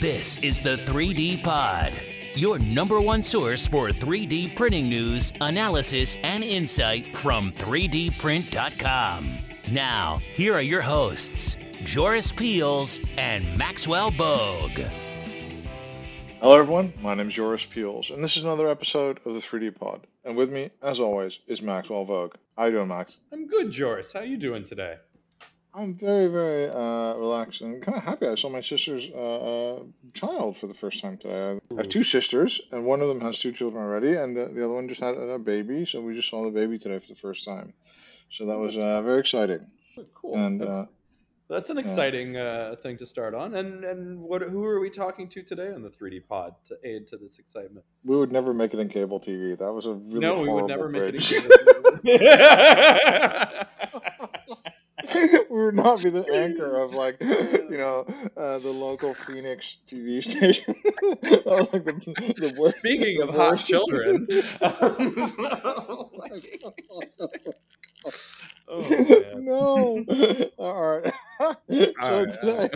This is the 3D Pod, your number one source for 3D printing news, analysis, and insight from 3dprint.com. Now, here are your hosts, Joris Peels and Maxwell Bogue. Hello, everyone. My name is Joris Peels, and this is another episode of the 3D Pod. And with me, as always, is Maxwell Bogue. How you doing, Max? I'm good, Joris. How are you doing today? I'm very, very uh, relaxed and kind of happy. I saw my sister's uh, uh, child for the first time today. I have two sisters, and one of them has two children already, and the, the other one just had a baby. So we just saw the baby today for the first time. So that was uh, very exciting. Cool. And that's, uh, that's an exciting uh, thing to start on. And and what? Who are we talking to today on the 3D Pod to aid to this excitement? we would never make it in cable TV. That was a really no, we would never make bridge. it. we would not be the anchor of like you know uh, the local Phoenix TV station. that was like the, the worst. Speaking the of hot children, um, so, like- oh no. All right. so All right, today,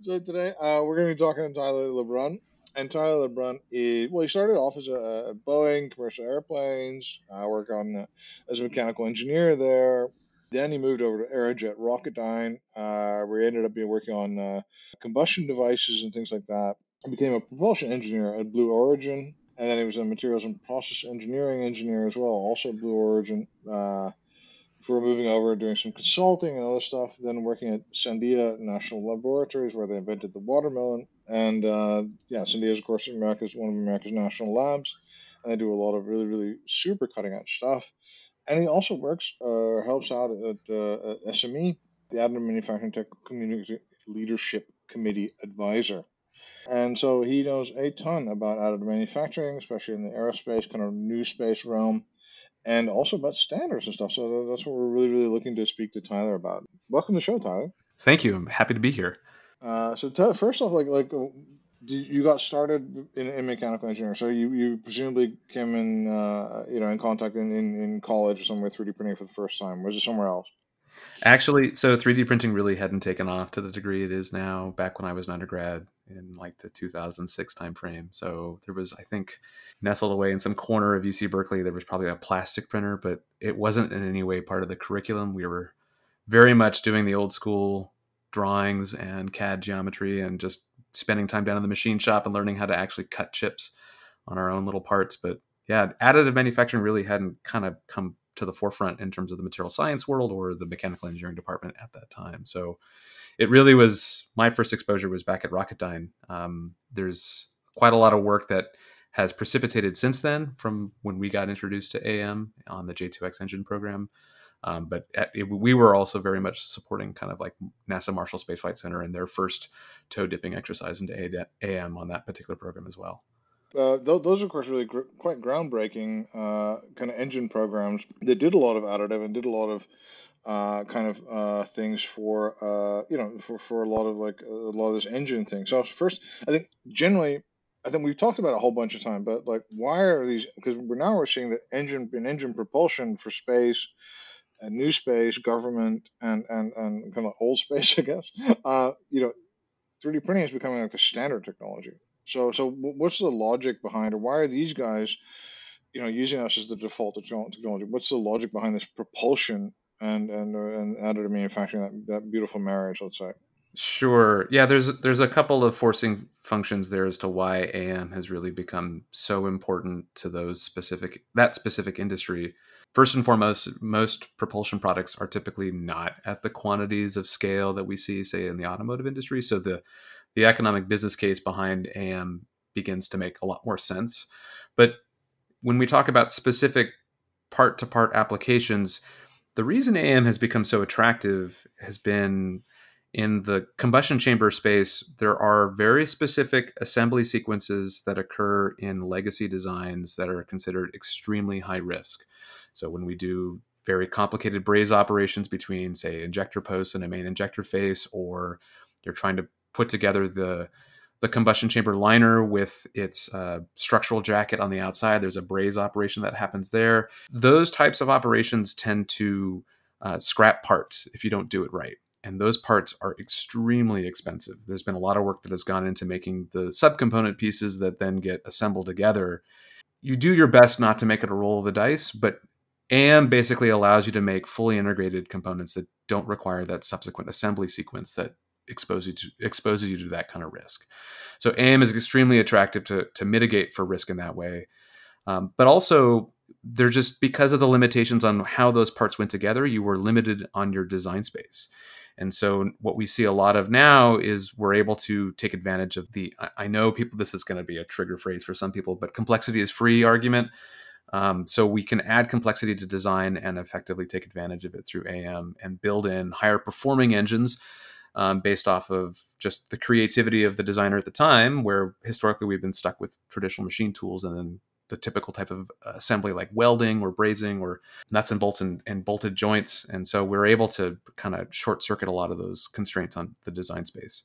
so today uh, we're going to be talking to Tyler LeBrun. And Tyler LeBrun is well. He started off as a, a Boeing commercial airplanes. I work on uh, as a mechanical engineer there. Then he moved over to Aerojet Rocketdyne, uh, where he ended up being working on uh, combustion devices and things like that. He became a propulsion engineer at Blue Origin, and then he was a materials and process engineering engineer as well, also at Blue Origin. Uh, before moving over, doing some consulting and other stuff, then working at Sandia National Laboratories, where they invented the watermelon. And uh, yeah, Sandia is, of course, America's one of America's national labs, and they do a lot of really, really super cutting edge stuff. And he also works or helps out at, uh, at SME, the Additive Manufacturing Tech Community Leadership Committee advisor. And so he knows a ton about additive manufacturing, especially in the aerospace, kind of new space realm, and also about standards and stuff. So that's what we're really, really looking to speak to Tyler about. Welcome to the show, Tyler. Thank you. I'm happy to be here. Uh, so t- first off, like like uh, did, you got started in, in mechanical engineering, so you, you presumably came in uh, you know in contact in, in, in college or somewhere 3D printing for the first time. Was it somewhere else? Actually, so 3D printing really hadn't taken off to the degree it is now. Back when I was an undergrad in like the 2006 timeframe, so there was, I think, nestled away in some corner of UC Berkeley, there was probably a plastic printer, but it wasn't in any way part of the curriculum. We were very much doing the old school drawings and CAD geometry and just spending time down in the machine shop and learning how to actually cut chips on our own little parts. But yeah, additive manufacturing really hadn't kind of come to the forefront in terms of the material science world or the mechanical engineering department at that time. So it really was my first exposure was back at Rocketdyne. Um, there's quite a lot of work that has precipitated since then from when we got introduced to AM on the J2X engine program. Um, but at, it, we were also very much supporting kind of like NASA Marshall Space Flight Center and their first toe dipping exercise into AM on that particular program as well. Uh, th- those of course, really gr- quite groundbreaking uh, kind of engine programs that did a lot of additive and did a lot of uh, kind of uh, things for uh, you know for, for a lot of like a lot of this engine thing. So first, I think generally, I think we've talked about a whole bunch of time, but like why are these? Because we're now we're seeing that engine in engine propulsion for space. New space, government, and, and, and kind of old space, I guess. Uh, you know, 3D printing is becoming like the standard technology. So, so what's the logic behind, or why are these guys, you know, using us as the default technology? What's the logic behind this propulsion and and and additive manufacturing that that beautiful marriage? Let's say. Sure. Yeah, there's there's a couple of forcing functions there as to why AM has really become so important to those specific that specific industry. First and foremost, most propulsion products are typically not at the quantities of scale that we see, say, in the automotive industry. So the the economic business case behind AM begins to make a lot more sense. But when we talk about specific part to part applications, the reason AM has become so attractive has been in the combustion chamber space, there are very specific assembly sequences that occur in legacy designs that are considered extremely high risk. So when we do very complicated braze operations between, say, injector posts and a main injector face, or you're trying to put together the the combustion chamber liner with its uh, structural jacket on the outside. There's a braze operation that happens there. Those types of operations tend to uh, scrap parts if you don't do it right. And those parts are extremely expensive. There's been a lot of work that has gone into making the subcomponent pieces that then get assembled together. You do your best not to make it a roll of the dice, but AM basically allows you to make fully integrated components that don't require that subsequent assembly sequence that exposes you to, exposes you to that kind of risk. So AM is extremely attractive to to mitigate for risk in that way, um, but also they're just because of the limitations on how those parts went together, you were limited on your design space. And so what we see a lot of now is we're able to take advantage of the I know people this is going to be a trigger phrase for some people, but complexity is free argument. Um, so we can add complexity to design and effectively take advantage of it through AM and build in higher performing engines um, based off of just the creativity of the designer at the time, where historically we've been stuck with traditional machine tools and then the typical type of uh, assembly like welding or brazing or nuts and bolts and, and bolted joints. And so we're able to kind of short circuit a lot of those constraints on the design space.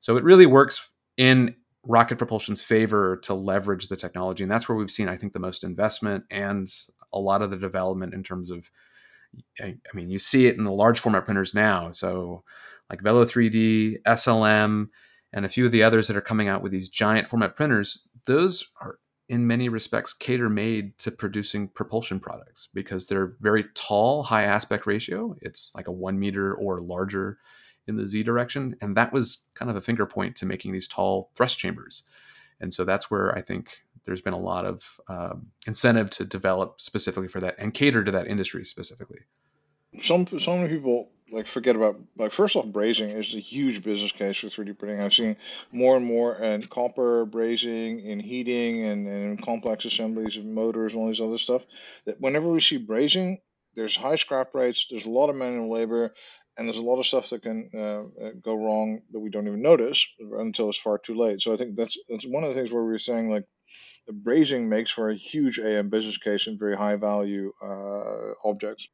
So it really works in rocket propulsion's favor to leverage the technology and that's where we've seen i think the most investment and a lot of the development in terms of i mean you see it in the large format printers now so like velo 3d slm and a few of the others that are coming out with these giant format printers those are in many respects cater made to producing propulsion products because they're very tall high aspect ratio. It's like a one meter or larger in the z direction. And that was kind of a finger point to making these tall thrust chambers. And so that's where i think there's been a lot of um, incentive to develop specifically for that and cater to that industry specifically. Some so many people like forget about like first off brazing is a huge business case for 3d printing i've seen more and more and copper brazing in heating and, and complex assemblies of motors and all these other stuff that whenever we see brazing there's high scrap rates there's a lot of manual labor and there's a lot of stuff that can uh, go wrong that we don't even notice until it's far too late. So I think that's that's one of the things where we were saying like the brazing makes for a huge AM business case and very high value uh, objects.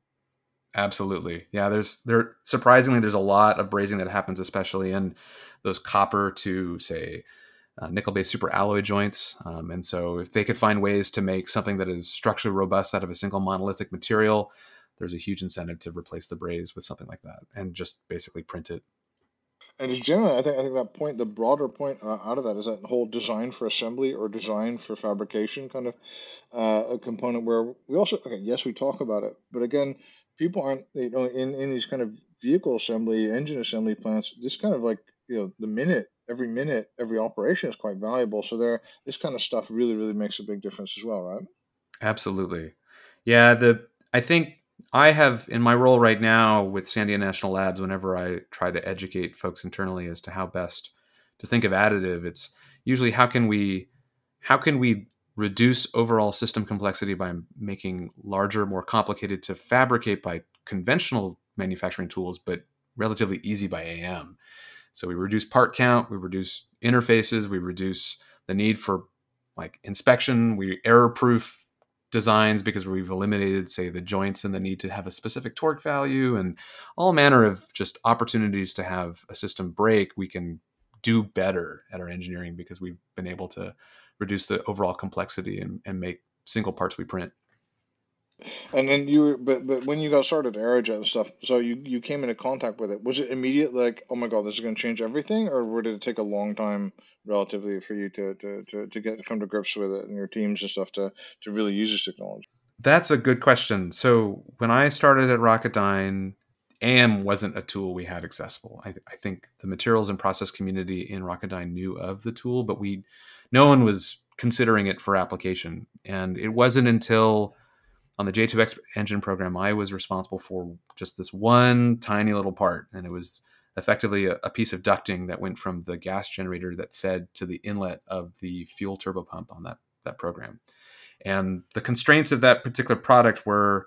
Absolutely, yeah. There's there surprisingly there's a lot of brazing that happens, especially in those copper to say uh, nickel-based super alloy joints. Um, and so if they could find ways to make something that is structurally robust out of a single monolithic material there's a huge incentive to replace the braze with something like that and just basically print it. And just generally, I think I think that point, the broader point uh, out of that is that whole design for assembly or design for fabrication kind of uh, a component where we also okay, yes, we talk about it, but again, people aren't you know in in these kind of vehicle assembly, engine assembly plants. This kind of like you know the minute every minute every operation is quite valuable so there this kind of stuff really really makes a big difference as well right absolutely yeah the i think I have in my role right now with Sandia National Labs, whenever I try to educate folks internally as to how best to think of additive, it's usually how can we how can we reduce overall system complexity by making larger, more complicated to fabricate by conventional manufacturing tools, but relatively easy by AM. So we reduce part count, we reduce interfaces, we reduce the need for like inspection, we error proof designs because we've eliminated say the joints and the need to have a specific torque value and all manner of just opportunities to have a system break we can do better at our engineering because we've been able to reduce the overall complexity and, and make single parts we print and then you were, but but when you got started Aerojet and stuff, so you you came into contact with it. Was it immediate like, oh my god, this is going to change everything, or did it take a long time relatively for you to, to, to, to get come to grips with it and your teams and stuff to, to really use this technology? That's a good question. So when I started at Rocketdyne, AM wasn't a tool we had accessible. I, I, think the materials and process community in Rocketdyne knew of the tool, but we no one was considering it for application. And it wasn't until on the J2X engine program I was responsible for just this one tiny little part, and it was effectively a, a, piece of ducting that went from the gas generator that fed to the inlet of the fuel turbo pump on that that program. And the constraints of that particular product were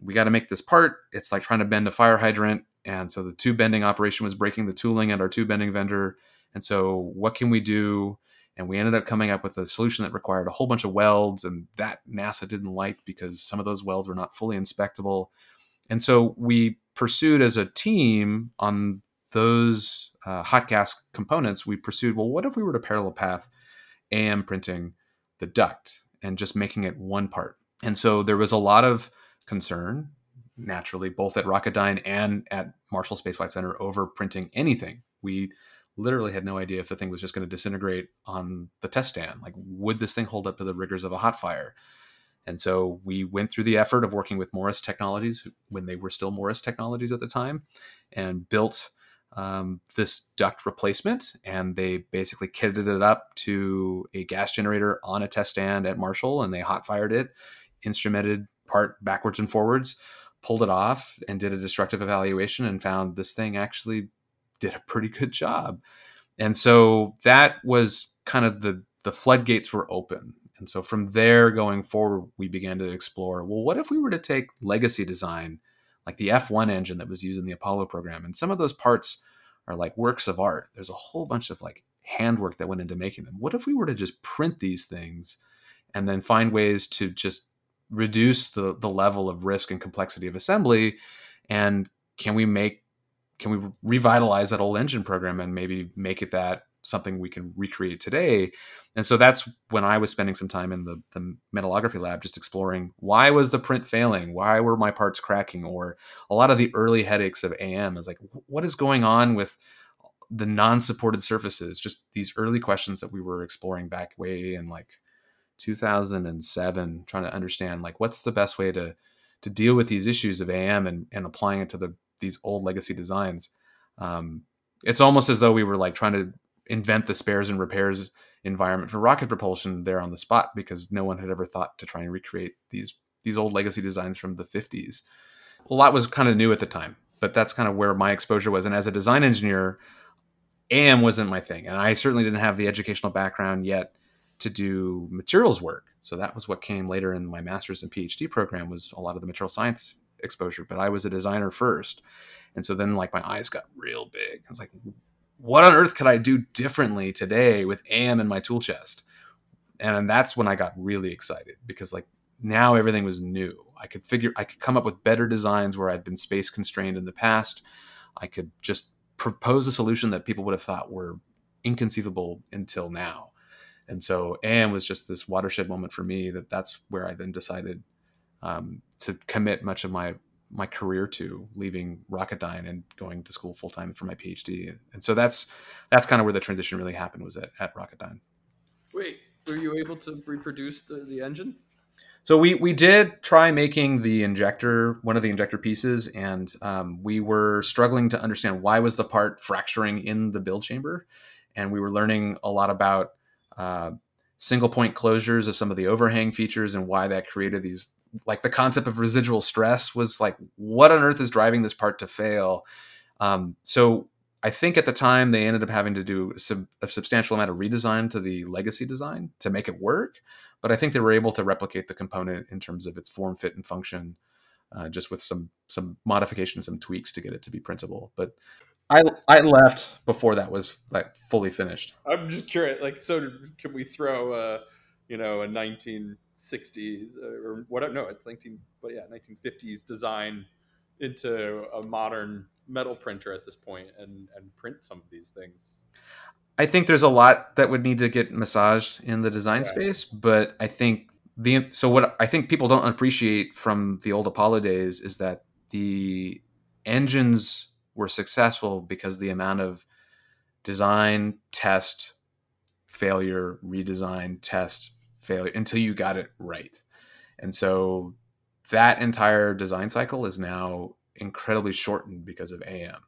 we got to make this part. It's like trying to bend a fire hydrant. And so the tube bending operation was breaking the tooling at our tube bending vendor. And so what can we do? And we ended up coming up with a solution that required a whole bunch of welds, and that NASA didn't like because some of those welds were not fully inspectable. And so we pursued as a team on those uh, hot gas components, we pursued well, what if we were to parallel path AM printing the duct and just making it one part? And so there was a lot of concern naturally, both at Rocketdyne and at Marshall Space Flight Center, over printing anything. We literally had no idea if the thing was just going to disintegrate on the test stand. Like, would this thing hold up to the rigors of a hot fire? And so we went through the effort of working with Morris Technologies when they were still Morris Technologies at the time and built um, this duct replacement. And they basically kitted it up to a gas generator on a test stand at Marshall and they hot fired it, instrumented part backwards and forwards, pulled it off, and did a destructive evaluation and found this thing actually did a pretty good job. And so that was kind of the the floodgates were open. And so from there going forward, we began to explore well, what if we were to take legacy design, like the F1 engine that was used in the Apollo program? And some of those parts are like works of art. There's a whole bunch of like handwork that went into making them. What if we were to just print these things and then find ways to just reduce the, the level of risk and complexity of assembly? And can we make can we revitalize that old engine program and maybe make it that something we can recreate today? And so that's when i was spending some time in the, the metallography lab just exploring why was the print failing? Why were my parts cracking? Or a lot of the early headaches of am is like what is going on with the non-supported surfaces? Just these early questions that we were exploring back way in like 2007 trying to understand like what's the best way to to deal with these issues of am and, and applying it to the these old legacy designs um, it's almost as though we were like trying to invent the spares and repairs environment for rocket propulsion there on the spot because no one had ever thought to try and recreate these these old legacy designs from the 50s. A lot was kind of new at the time, but that's kind of where my exposure was. And as a design engineer, AM wasn't my thing, and I certainly didn't have the educational background yet to do materials work. So that was what came later in my master's and PhD program was a lot of the material science exposure. But I was a designer first, and so then like my eyes got real big. I was like, what on earth could I do differently today with AM in my tool chest? And that's when I got really excited because like now everything was new. I could figure I could come up with better designs where I'd been space constrained in the past. I could just propose a solution that people would have thought were inconceivable until now. And so AM was just this watershed moment for me that that's where I then decided um, to commit much of my my career to leaving Rocketdyne and going to school full time for my PhD. And so that's that's kind of where the transition really happened was at, at Rocketdyne. Wait, were you able to reproduce the, the engine? So we we did try making the injector one of the injector pieces, and um, we were struggling to understand why was the part fracturing in the build chamber, and we were learning a lot about uh, single point closures of some of the overhang features and why that created these like the concept of residual stress was like what on earth is driving this part to fail? Um, so i think at the time they ended up having to do a, sub- a, substantial amount of redesign to the legacy design to make it work but i think they were able to replicate the component in terms of its form fit and function uh, just with some some modifications some tweaks to get it to be printable. But I, I left before that was like fully finished. I'm just curious, like, so can we throw, uh, you know, a 19 60s uh, or whatever. No, it's 19, but yeah, 1950s design into a modern metal printer at this point and and print some of these things. I think there's a lot that would need to get massaged in the design right. space, but I think the so what I think people don't appreciate from the old Apollo days is that the engines were successful because the amount of design, test, failure, redesign, test, failure until you got it right. And so that entire design cycle is now incredibly shortened because of AM.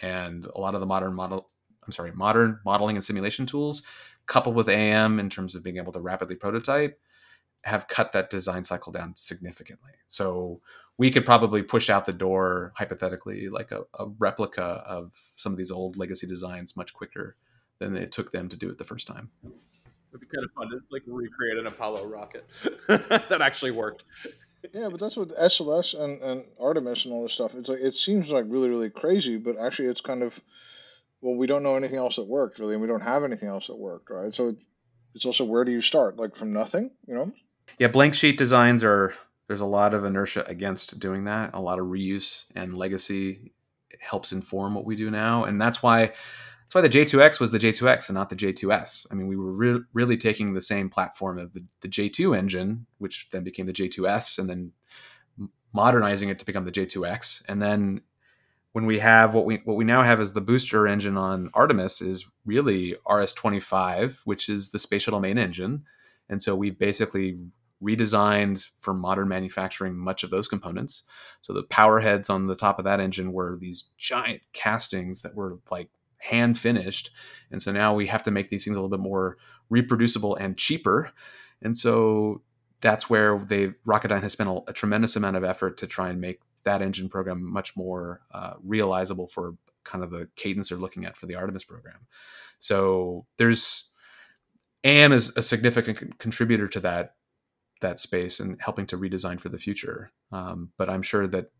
And a lot of the modern model, I'm sorry, modern modeling and simulation tools, coupled with AM in terms of being able to rapidly prototype, have cut that design cycle down significantly. So we could probably push out the door, hypothetically, like a, a replica of some of these old legacy designs much quicker than it took them to do it the first time. It'd be kind of fun to like recreate an Apollo rocket that actually worked. Yeah, but that's what SLS and, and Artemis and all this stuff. It's like it seems like really really crazy, but actually it's kind of well, we don't know anything else that worked really, and we don't have anything else that worked, right? So it's also where do you start? Like from nothing, you know? Yeah, blank sheet designs are there's a lot of inertia against doing that. A lot of reuse and legacy helps inform what we do now, and that's why that's why the J2X was the J2X and not the J2S. I mean, we were re- really taking the same platform of the, the J2 engine, which then became the J2S, and then modernizing it to become the J2X, and then when we have what we what we now have is the booster engine on Artemis is really RS25, which is the space shuttle main engine, and so we've basically redesigned for modern manufacturing much of those components. So the power heads on the top of that engine were these giant castings that were like hand finished, and so now we have to make these things a little bit more reproducible and cheaper. And so that's where they Rocketdyne has spent a, a, tremendous amount of effort to try and make that engine program much more uh, realizable for kind of the cadence they're looking at for the Artemis program. So there's AM is a significant contributor to that that space and helping to redesign for the future. Um, but I'm sure that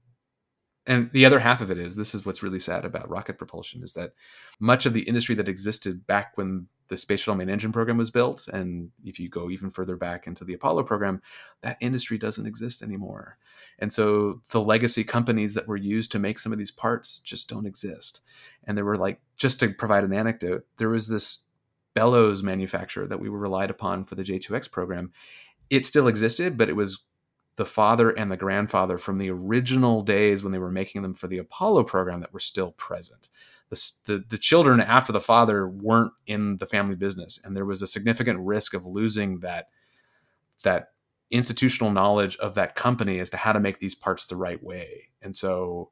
and the other half of it is this is what's really sad about rocket propulsion is that much of the industry that existed back when the space shuttle main engine program was built and if you go even further back into the apollo program that industry doesn't exist anymore and so the legacy companies that were used to make some of these parts just don't exist and there were like just to provide an anecdote there was this bellows manufacturer that we were relied upon for the j2x program it still existed but it was the father and the grandfather from the original days when they were making them for the Apollo program that were still present. The, the, the, children after the father weren't in the family business, and there was a significant risk of losing that that institutional knowledge of that company as to how to make these parts the right way. And so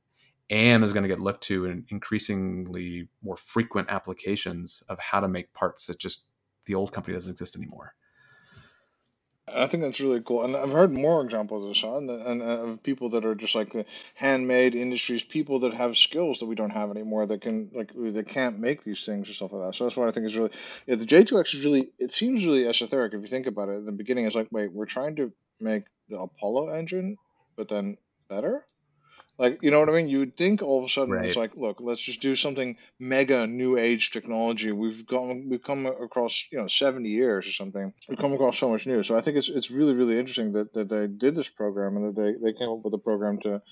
AM is going to get looked to in increasingly more frequent applications of how to make parts that just the old company doesn't exist anymore. I think that's really cool, and I've heard more examples of Sean and, uh, of people that are just like the handmade industries, people that have skills that we don't have anymore that can like that can't make these things or stuff like that. So that's what I think is really yeah. The J two X is really it seems really esoteric if you think about it. In the beginning, it's like wait, we're trying to make the Apollo engine, but then better. Like, you know what I mean? You would think all of a sudden it's like, look, let's just do something mega new age technology. We've gone, we've come across, you know, 70 years or something. We've come across so much new. So I think it's it's really really interesting that, that they did this program and that they, they came up with a program to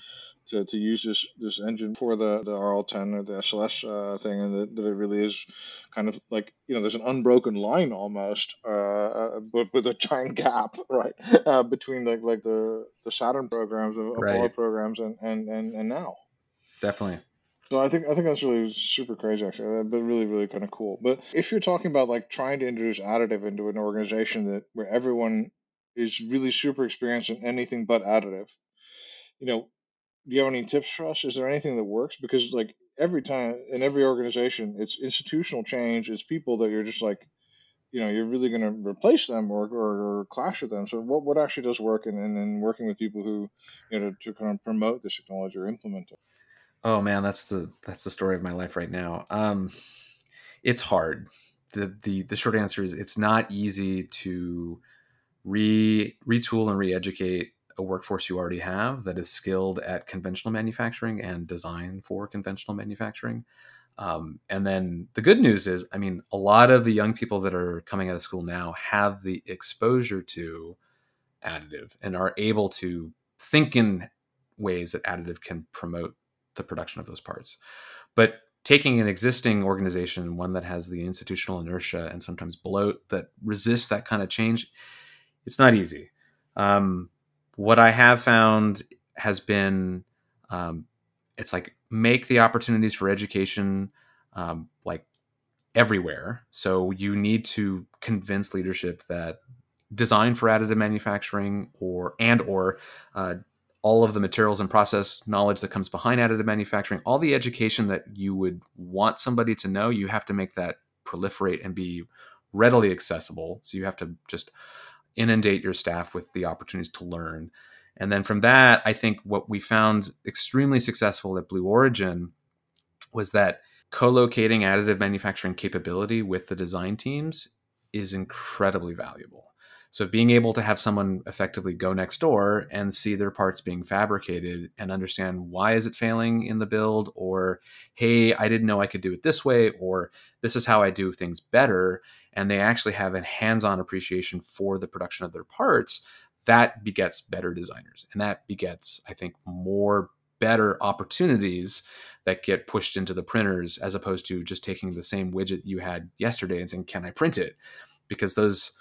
to, to use this this engine for the, the RL10 or the SLS uh, thing, and that, that, it really is kind of like you know there's an unbroken line almost, uh, uh but with a giant gap right uh, between like like the, the Saturn programs, the right. Apollo programs, and, and and and now. Definitely. So I think I think that's really super crazy actually, uh, but really really kind of cool. But if you're talking about like trying to introduce additive into an organization that where everyone is really super experienced in anything but additive, you know, do you have any tips for us? Is there anything that works? Because like every time in every organization, it's institutional change. It's people that you're just like, you know, you're really going to replace them or, or, or, clash with them. So what, what actually does work and, and then working with people who, you know, to, to kind of promote this technology or implement it? Oh man, that's the, that's the story of my life right now. Um, it's hard. The, the, the short answer is it's not easy to re retool and re-educate a workforce you already have that is skilled at conventional manufacturing and design for conventional manufacturing. Um, and then the good news is, I mean, a lot of the young people that are coming out of school now have the exposure to additive and are able to think in ways that additive can promote the production of those parts. But taking an existing organization, one that has the institutional inertia and sometimes bloat that resists that kind of change, it's not easy. Um, what I have found has been um, it's like make the opportunities for education um, like everywhere. So you need to convince leadership that design for additive manufacturing or and or uh, all of the materials and process knowledge that comes behind additive manufacturing, all the education that you would want somebody to know, you have to make that proliferate and be readily accessible. So you have to just inundate your staff with the opportunities to learn. And then from that, I think what we found extremely successful at Blue Origin was that co-locating additive manufacturing capability with the design teams is incredibly valuable. So being able to have someone effectively go next door and see their parts being fabricated and understand why is it failing in the build or hey, I didn't know I could do it this way or this is how I do things better and they actually have a hands-on appreciation for the production of their parts, that begets better designers and that begets I think more better opportunities that get pushed into the printers as opposed to just taking the same widget you had yesterday and saying can I print it? Because those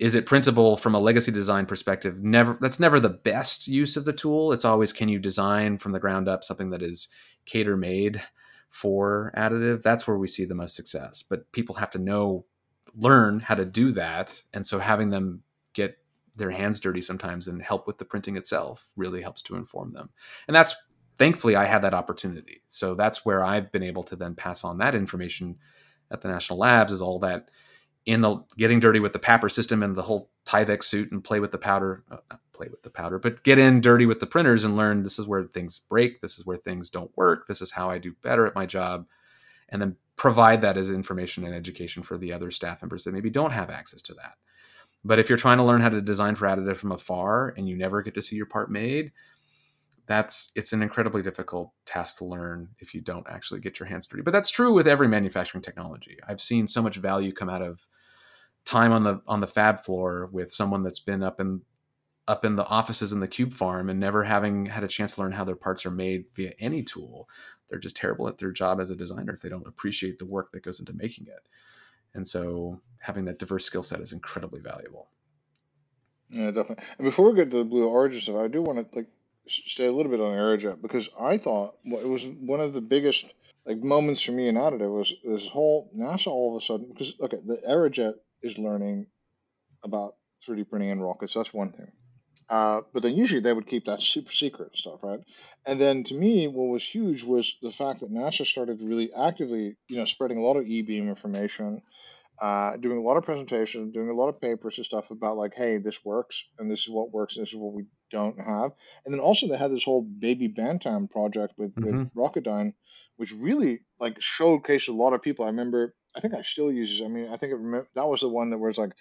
is it printable from a legacy design perspective? Never. That's never the best use of the tool. It's always can you design from the ground up something that is cater made for additive. That's where we see the most success. But people have to know, learn how to do that, and so having them get their hands dirty sometimes and help with the printing itself really helps to inform them. And that's thankfully I had that opportunity. So that's where I've been able to then pass on that information at the national labs is all that in the getting dirty with the PAPR system and the whole Tyvek suit and play with the powder, uh, play with the powder, but get in dirty with the printers and learn this is where things break, this is where things don't work, this is how I do better at my job, and then provide that as information and education for the other staff members that maybe don't have access to that. But if you're trying to learn how to design for additive from afar and you never get to see your part made, that's it's an incredibly difficult task to learn if you don't actually get your hands dirty. But that's true with every manufacturing technology. I've seen so much value come out of time on the on the fab floor with someone that's been up in up in the offices in the cube farm and never having had a chance to learn how their parts are made via any tool. They're just terrible at their job as a designer if they don't appreciate the work that goes into making it. And so having that diverse skill set is incredibly valuable. Yeah, definitely. And before we get to the Blue Origin stuff, I do want to like stay a little bit on Aerojet because I thought it was one of the biggest like moments for me in additive was this whole NASA all of a sudden because okay the Aerojet is learning about 3D printing and rockets that's one thing uh, but then usually they would keep that super secret stuff right and then to me what was huge was the fact that NASA started really actively you know spreading a lot of e-beam information uh, doing a lot of presentations, doing a lot of papers and stuff about like, hey, this works, and this is what works, and this is what we don't have. And then also they had this whole baby Bantam project with, mm-hmm. with Rocketdyne, which really like showcased a lot of people. I remember, I think I still use it. I mean, I think it, that was the one that was like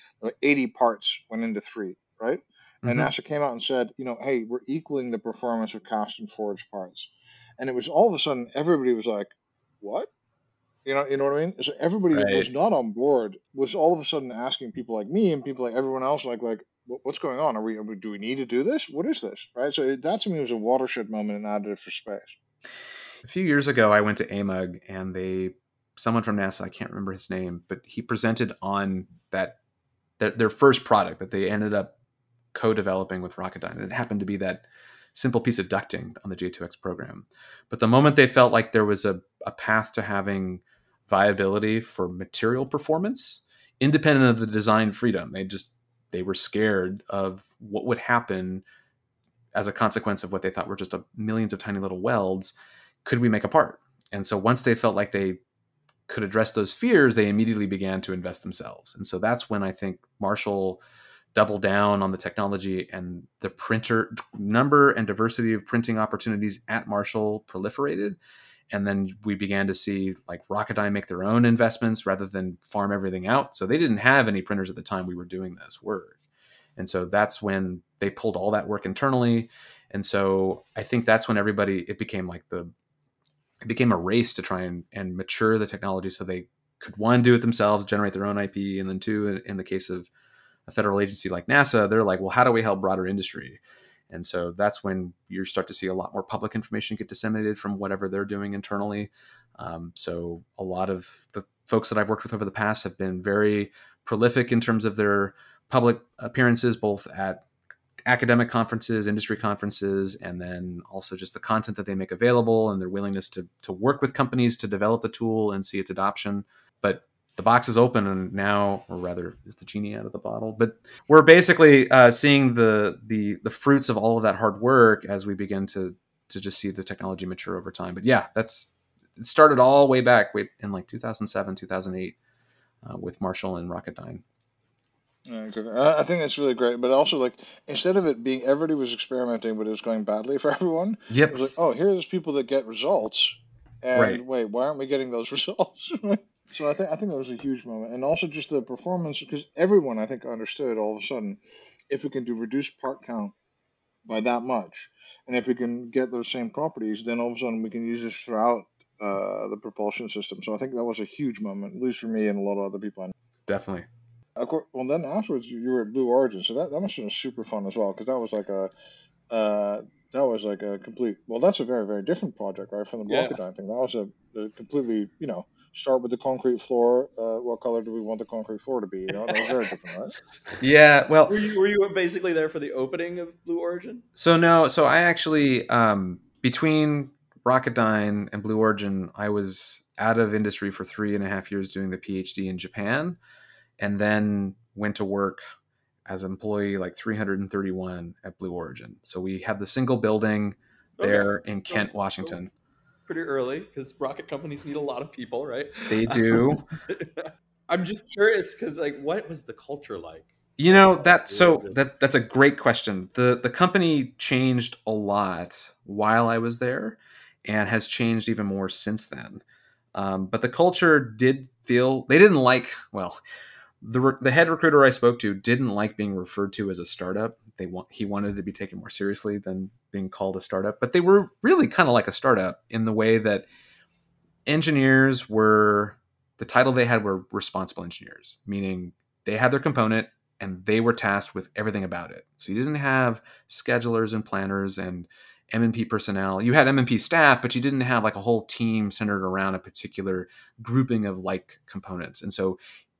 80 parts went into three, right? Mm-hmm. And NASA came out and said, you know, hey, we're equaling the performance of cast and forged parts. And it was all of a sudden everybody was like, what? You know, you know what I mean? So everybody right. was not on board was all of a sudden asking people like me and people like everyone else, like, like, what's going on? Are we, are we do we need to do this? What is this? Right. So that to me was a watershed moment in additive for space. A few years ago, I went to AMUG and they, someone from NASA, I can't remember his name, but he presented on that their, their first product that they ended up co-developing with Rocketdyne, and it happened to be that simple piece of ducting on the J2X program. But the moment they felt like there was a, a path to having viability for material performance, independent of the design freedom, they just they were scared of what would happen as a consequence of what they thought were just a millions of tiny little welds. Could we make a part? And so once they felt like they could address those fears, they immediately began to invest themselves. And so that's when I think Marshall doubled down on the technology and the printer number and diversity of printing opportunities at Marshall proliferated. And then we began to see like Rocketdyne make their own investments rather than farm everything out. So they didn't have any printers at the time we were doing this work. And so that's when they pulled all that work internally. And so I think that's when everybody, it became like the, it became a race to try and, and mature the technology so they could one, do it themselves, generate their own IP. And then two, in the case of a federal agency like NASA, they're like, well, how do we help broader industry? And so that's when you start to see a lot more public information get disseminated from whatever they're doing internally. Um, so a lot of the folks that I've worked with over the past have been very prolific in terms of their public appearances, both at academic conferences, industry conferences, and then also just the content that they make available and their willingness to to work with companies to develop the tool and see its adoption. But the box is open and now or rather is the genie out of the bottle. But we're basically uh, seeing the the the fruits of all of that hard work as we begin to to just see the technology mature over time. But yeah that's it started all way back in like 2007 2008 uh, with marshall and rocketdyne yeah, exactly. I think that's really great, but also like instead of it being everybody was experimenting, but it was going badly for everyone. Yep. It was like, oh, here's people that get results, and right. wait, why aren't we getting those results? So I think I think that was a huge moment, and also just the performance because everyone I think understood all of a sudden if we can do reduced part count by that much, and if we can get those same properties, then all of a sudden we can use this throughout uh, the propulsion system. So I think that was a huge moment, at least for me and a lot of other people. Definitely. Of course, well, then afterwards you were at Blue Origin, so that, that must have been super fun as well because that was like a uh, that was like a complete. Well, that's a very very different project, right? From the yeah. Rocketdyne thing, that was a, a completely you know start with the concrete floor. Uh, what color do we want the concrete floor to be? You know, that's very different, right? Yeah, well, Were you were you basically there for the opening of Blue Origin? So no, so I actually um, between Rocketdyne and Blue Origin, I was out of industry for three and a half years doing the PhD in Japan, and then went to work as employee like 331 at Blue Origin. So we had the single building there in So- Kent, Washington. Pretty early because rocket companies need a lot of people, right? They do. I'm just curious because like, what was the culture like? You know that so that that's a great question. The the company changed a lot while I was there, and has changed even more since then. Um, but the culture did feel they didn't like well. The, re- the head recruiter I spoke to didn't like being referred to as a startup. They want he wanted to be taken more seriously than being called a startup. But they were really kind of like a startup in the way that engineers were the title they had were responsible engineers, meaning they had their component and they were tasked with everything about it. So you didn't have schedulers and planners and M&P personnel. You had M&P staff, but you didn't have like a whole team centered around a particular grouping of like components. And so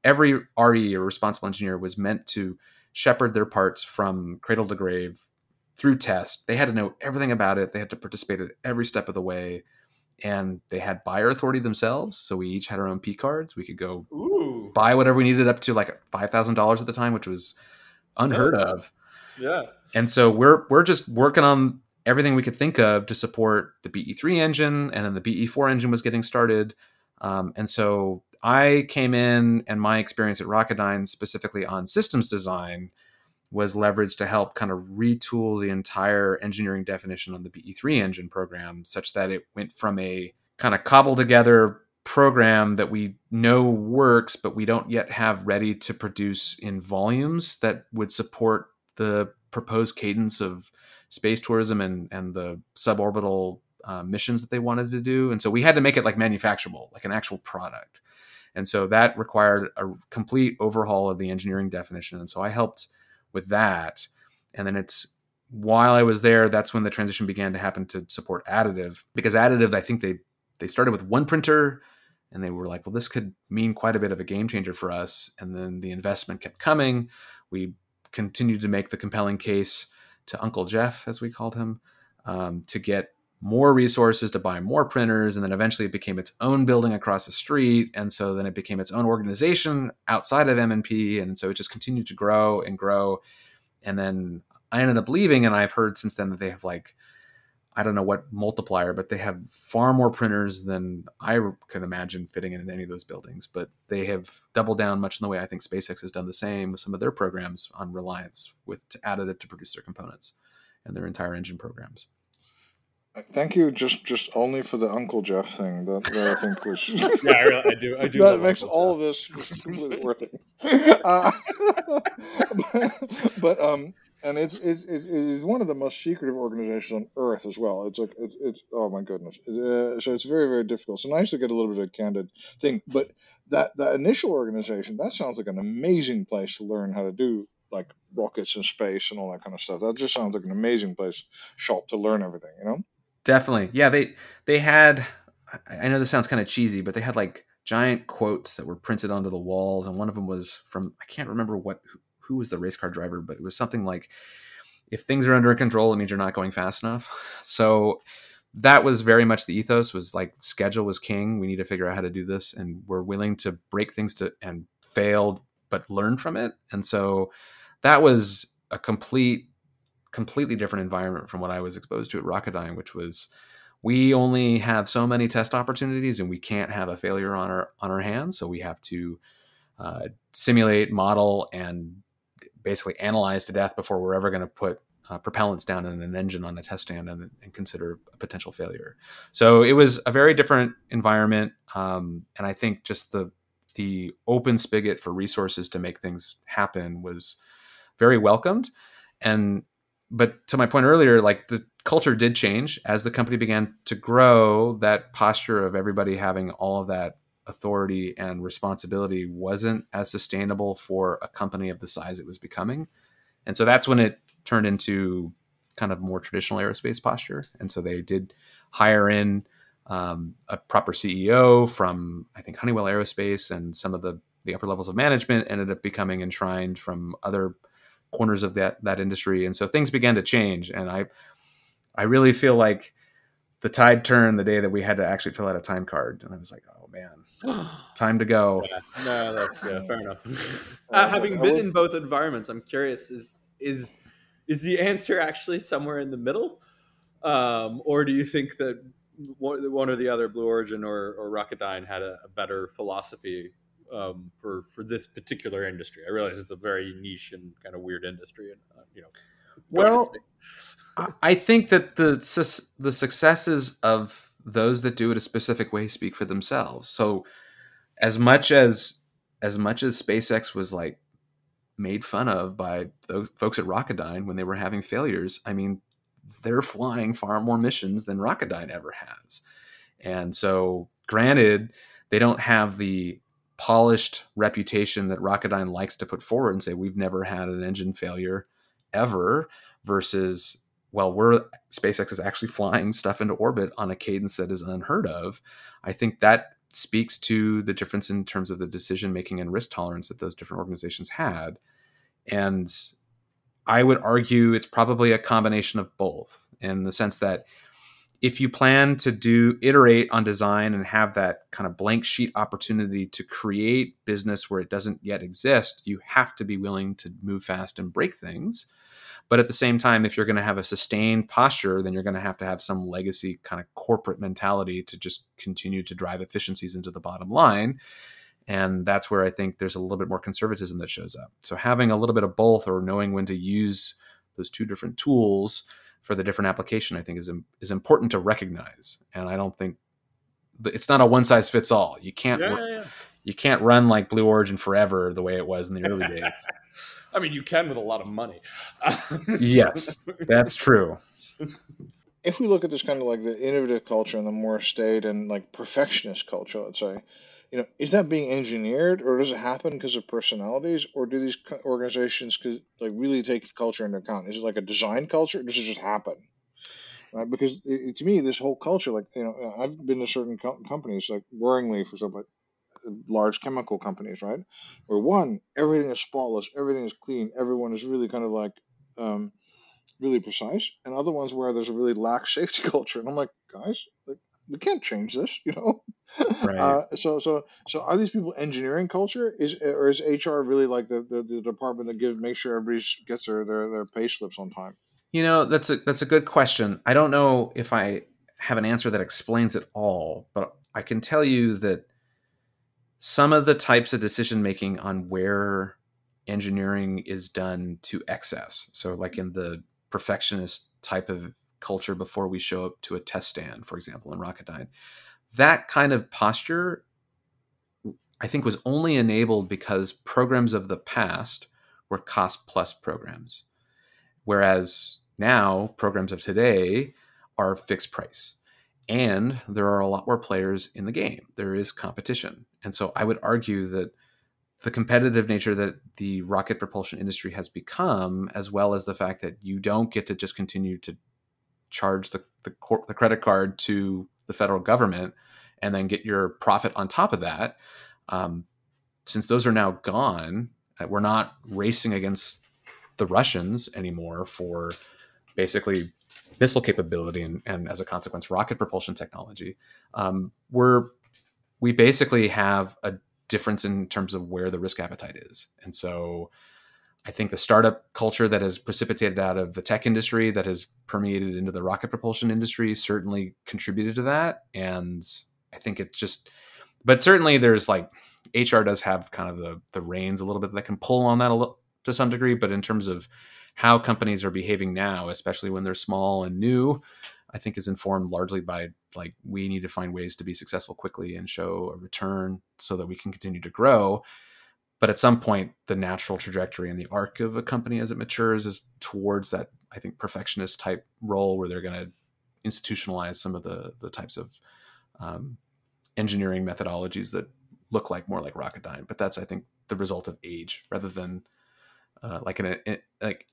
every RE or responsible engineer was meant to shepherd their parts from cradle to grave through test. They had to know everything about it. They had to participate at every step of the way. And they had buyer authority themselves. So we each had our own P cards. We could go Ooh, buy whatever we needed up to like five thousand dollars at the time, which was unheard Nice. of. yeah. And so we're we're just working on everything we could think of to support the BE3 engine, and then the BE4 engine was getting started. Um, and so I came in, and my experience at Rocketdyne, specifically on systems design, was leveraged to help kind of retool the entire engineering definition on the BE3 engine program, such that it went from a kind of cobbled together program that we know works, but we don't yet have ready to produce in volumes that would support the proposed cadence of space tourism and and the suborbital uh, missions that they wanted to do. And so we had to make it like manufacturable, like an actual product. And so that required a complete overhaul of the engineering definition. And so I helped with that. And then it's while I was there, that's when the transition began to happen to support additive because additive, I think they they started with one printer and they were like, well, this could mean quite a bit of a game changer for us. And then the investment kept coming. We continued to make the compelling case to Uncle Jeff, as we called him, um, to get more resources to buy more printers. And then eventually it became its own building across the street. And so then it became its own organization outside of M&P. And so it just continued to grow and grow. And then I ended up leaving, and I've heard since then that they have like, I don't know what multiplier, but they have far more printers than I could imagine fitting in any of those buildings. But they have doubled down much in the way I think SpaceX has done the same with some of their programs on reliance with additive to produce their components and their entire engine programs. Thank you, just just only for the Uncle Jeff thing. That, that I think was Yeah, I, really, I do. I do. that makes Uncle all of this completely worth it. Uh, but um, and it's, it's it's it's one of the most secretive organizations on earth as well. It's like it's it's oh my goodness. Uh, so it's very very difficult. So nice to get a little bit of a candid thing. But that that initial organization that sounds like an amazing place to learn how to do like rockets and space and all that kind of stuff. That just sounds like an amazing place shop to learn everything. You know. Definitely. Yeah, they they had I know this sounds kind of cheesy, but they had like giant quotes that were printed onto the walls and one of them was from I can't remember what who, was the race car driver, but it was something like if things are under control, it means you're not going fast enough. So that was very much the ethos was like schedule was king. We need to figure out how to do this and we're willing to break things to and fail but learn from it. And so that was a complete completely different environment from what I was exposed to at Rocketdyne, which was we only have so many test opportunities and we can't have a failure on our on our hands. So we have to uh, simulate, model, and basically analyze to death before we're ever going to put uh, propellants down in an engine on a test stand and, and, consider a potential failure. So it was a very different environment, um, and I think just the the open spigot for resources to make things happen was very welcomed. And but to my point earlier, like the culture did change as the company began to grow. That posture of everybody having all of that authority and responsibility wasn't as sustainable for a company of the size it was becoming. And so that's when it turned into kind of more traditional aerospace posture. And so they did hire in um, a proper CEO from I think Honeywell Aerospace and some of the the upper levels of management ended up becoming enshrined from other corners of that that industry, and so things began to change. And I I really feel like the tide turned the day that we had to actually fill out a time card, and I was like, oh man, time to go. Yeah. No, that's yeah, fair enough. uh, having been in both environments, I'm curious is is is the answer actually somewhere in the middle, um, or do you think that one or the other, Blue Origin or, or Rocketdyne, had a, a better philosophy um, for for this particular industry? I realize it's a very niche and kind of weird industry, and uh, you know. Well, I think that the the successes of those that do it a specific way speak for themselves. So, as much as as much as SpaceX was like made fun of by those folks at Rocketdyne when they were having failures, I mean, they're flying far more missions than Rocketdyne ever has. And so, granted, they don't have the polished reputation that Rocketdyne likes to put forward and say we've never had an engine failure ever versus well we're SpaceX is actually flying stuff into orbit on a cadence that is unheard of. I think that speaks to the difference in terms of the decision making and risk tolerance that those different organizations had. And I would argue it's probably a combination of both in the sense that if you plan to do iterate on design and have that kind of blank sheet opportunity to create business where it doesn't yet exist, you have to be willing to move fast and break things. But at the same time, if you're going to have a sustained posture, then you're going to have to have some legacy kind of corporate mentality to just continue to drive efficiencies into the bottom line. And that's where I think there's a little bit more conservatism that shows up. So having a little bit of both or knowing when to use those two different tools for the different application, I think is, is important to recognize. And I don't think it's not a one size fits all. You can't, yeah, yeah, yeah. you can't run like Blue Origin forever the way it was in the early days. I mean, you can with a lot of money. yes, that's true. If we look at this kind of like the innovative culture and the more state and like perfectionist culture, let's say, you know, is that being engineered, or does it happen because of personalities, or do these organizations like really take culture into account? Is it like a design culture, or does it just happen? Right? Because it, to me, this whole culture, like you know, I've been to certain co- companies, like worryingly for example, large chemical companies, right? Where one, everything is spotless, everything is clean, everyone is really kind of like um, really precise, and other ones where there's a really lax safety culture, and I'm like, guys, like we can't change this, you know. Right. Uh, so so so are these people engineering culture? Is or is HR really like the, the, the department that gives make sure everybody gets their, their their pay slips on time? You know, that's a that's a good question. I don't know if I have an answer that explains it all, but I can tell you that some of the types of decision making on where engineering is done to excess. So like in the perfectionist type of culture before we show up to a test stand, for example, in Rocketdyne. That kind of posture, I think, was only enabled because programs of the past were cost plus programs. Whereas now, programs of today are fixed price. And there are a lot more players in the game. There is competition. And so I would argue that the competitive nature that the rocket propulsion industry has become, as well as the fact that you don't get to just continue to charge the, the, cor- the credit card to the federal government and then get your profit on top of that. Um, since those are now gone, uh, we're not racing against the Russians anymore for basically missile capability and, and as a consequence, rocket propulsion technology. Um, we're we basically have a difference in terms of where the risk appetite is, and so I think the startup culture that has precipitated out of the tech industry that has permeated into the rocket propulsion industry certainly contributed to that. And I think it just, but certainly there's like HR does have kind of the the reins a little bit that can pull on that a little to some degree. But in terms of how companies are behaving now, especially when they're small and new, I think is informed largely by like we need to find ways to be successful quickly and show a return so that we can continue to grow but at some point the natural trajectory and the arc of a company as it matures is towards that i think perfectionist type role where they're going to institutionalize some of the the types of um, engineering methodologies that look like more like rocketdyne but that's i think the result of age rather than uh, like an a, like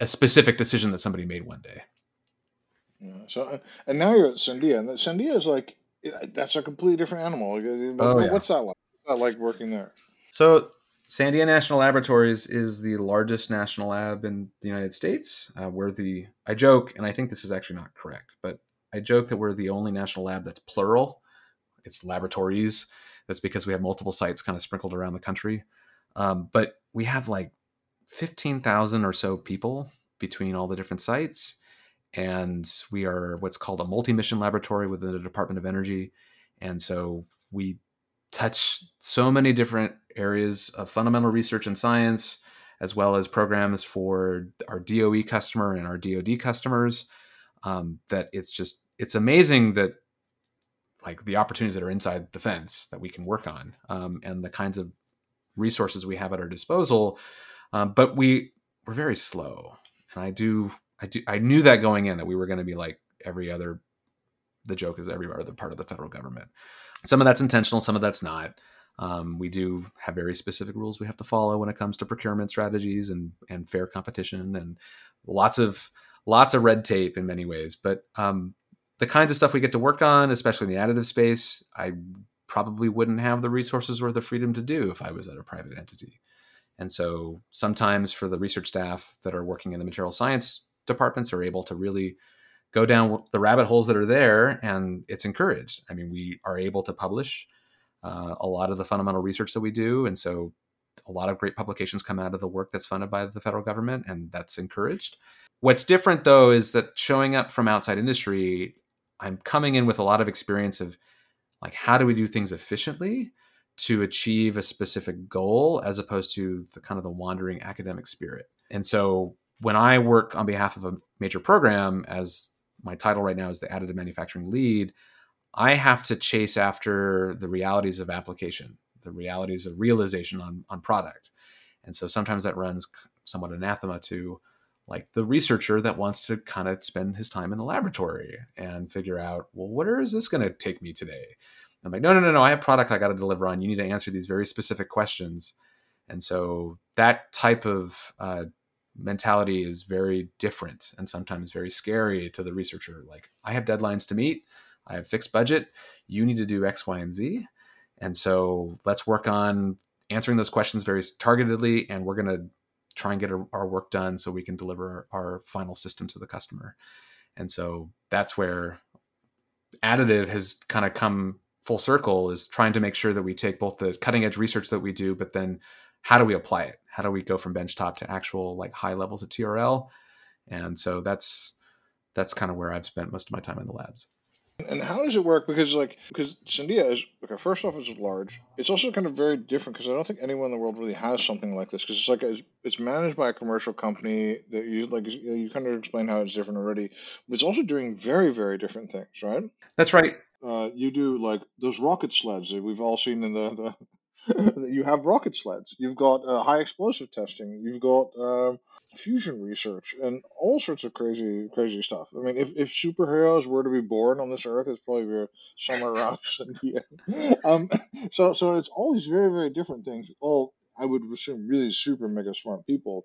a specific decision that somebody made one day yeah, so and now you're at sandia and sandia is like that's a completely different animal. Oh, yeah. What's that like? What's that like working there? So Sandia National Laboratories is the largest national lab in the United States. Uh, we're the, I joke, and I think this is actually not correct, but I joke that we're the only national lab that's plural. It's laboratories. That's because we have multiple sites kind of sprinkled around the country. Um, but we have like 15,000 or so people between all the different sites. And we are what's called a multi mission laboratory within the Department of Energy. And so we touch so many different areas of fundamental research and science, as well as programs for our DOE customer and our DoD customers. Um, that it's just it's amazing that like the opportunities that are inside the fence that we can work on um, and the kinds of resources we have at our disposal. Um, but we we're very slow, and I do I do I knew that going in that we were going to be like every other. The joke is every other part of the federal government. Some of that's intentional, some of that's not. Um, we do have very specific rules we have to follow when it comes to procurement strategies and and fair competition and lots of lots of red tape in many ways. But um, the kinds of stuff we get to work on, especially in the additive space, I probably wouldn't have the resources or the freedom to do if I was at a private entity. And so sometimes for the research staff that are working in the material science departments are able to really go down the rabbit holes that are there and it's encouraged. I mean, we are able to publish uh, a lot of the fundamental research that we do. And so a lot of great publications come out of the work that's funded by the federal government and that's encouraged. What's different though is that showing up from outside industry, I'm coming in with a lot of experience of like how do we do things efficiently to achieve a specific goal as opposed to the kind of the wandering academic spirit. And so when I work on behalf of a major program as my title right now is the additive manufacturing lead, I have to chase after the realities of application, the realities of realization on, on product. And so sometimes that runs somewhat anathema to like the researcher that wants to kind of spend his time in the laboratory and figure out, well, where is this going to take me today? I'm like, no, no, no, no. I have a product I got to deliver on. You need to answer these very specific questions. And so that type of uh, mentality is very different and sometimes very scary to the researcher. Like, I have deadlines to meet. I have fixed budget. You need to do X, Y, and Z. And so let's work on answering those questions very targetedly. And we're going to try and get our work done so we can deliver our final system to the customer. And so that's where additive has kind of come full circle is trying to make sure that we take both the cutting edge research that we do, but then how do we apply it? How do we go from benchtop to actual like high levels of TRL? And so that's that's kind of where I've spent most of my time in the labs. And how does it work? Because like because Sandia is okay. First off, it's large. It's also kind of very different because I don't think anyone in the world really has something like this. Because it's like it's, it's managed by a commercial company that you like. You, you kind of explain how it's different already, but it's also doing very very different things, right? That's right. Uh, you do like those rocket sleds that we've all seen in the, the you have rocket sleds. You've got uh, high explosive testing. You've got uh, fusion research and all sorts of crazy, crazy stuff. I mean, if, if superheroes were to be born on this earth, it's probably somewhere around Sandia. Um, so, so it's all these very, very different things. All I would assume really super mega smart people.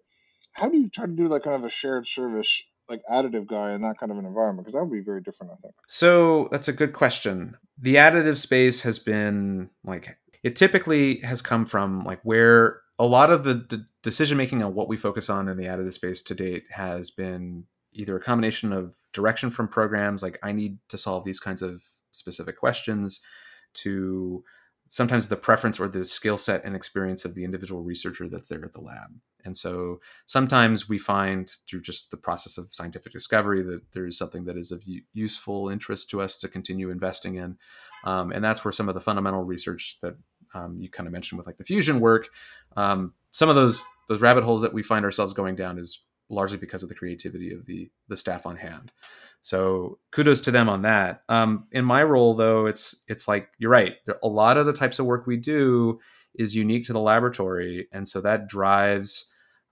How do you try to do that kind of a shared service like additive guy in that kind of an environment because that would be very different i think so that's a good question the additive space has been like it typically has come from like where a lot of the d- decision making on what we focus on in the additive space to date has been either a combination of direction from programs like I need to solve these kinds of specific questions to sometimes the preference or the skill set and experience of the individual researcher that's there at the lab. And so sometimes we find through just the process of scientific discovery that there's something that is of useful interest to us to continue investing in. Um, and that's where some of the fundamental research that um, you kind of mentioned with like the fusion work, um, some of those those rabbit holes that we find ourselves going down is largely because of the creativity of the the staff on hand. So kudos to them on that. Um, in my role, though, it's it's like you're right. There, a lot of the types of work we do is unique to the laboratory, and so that drives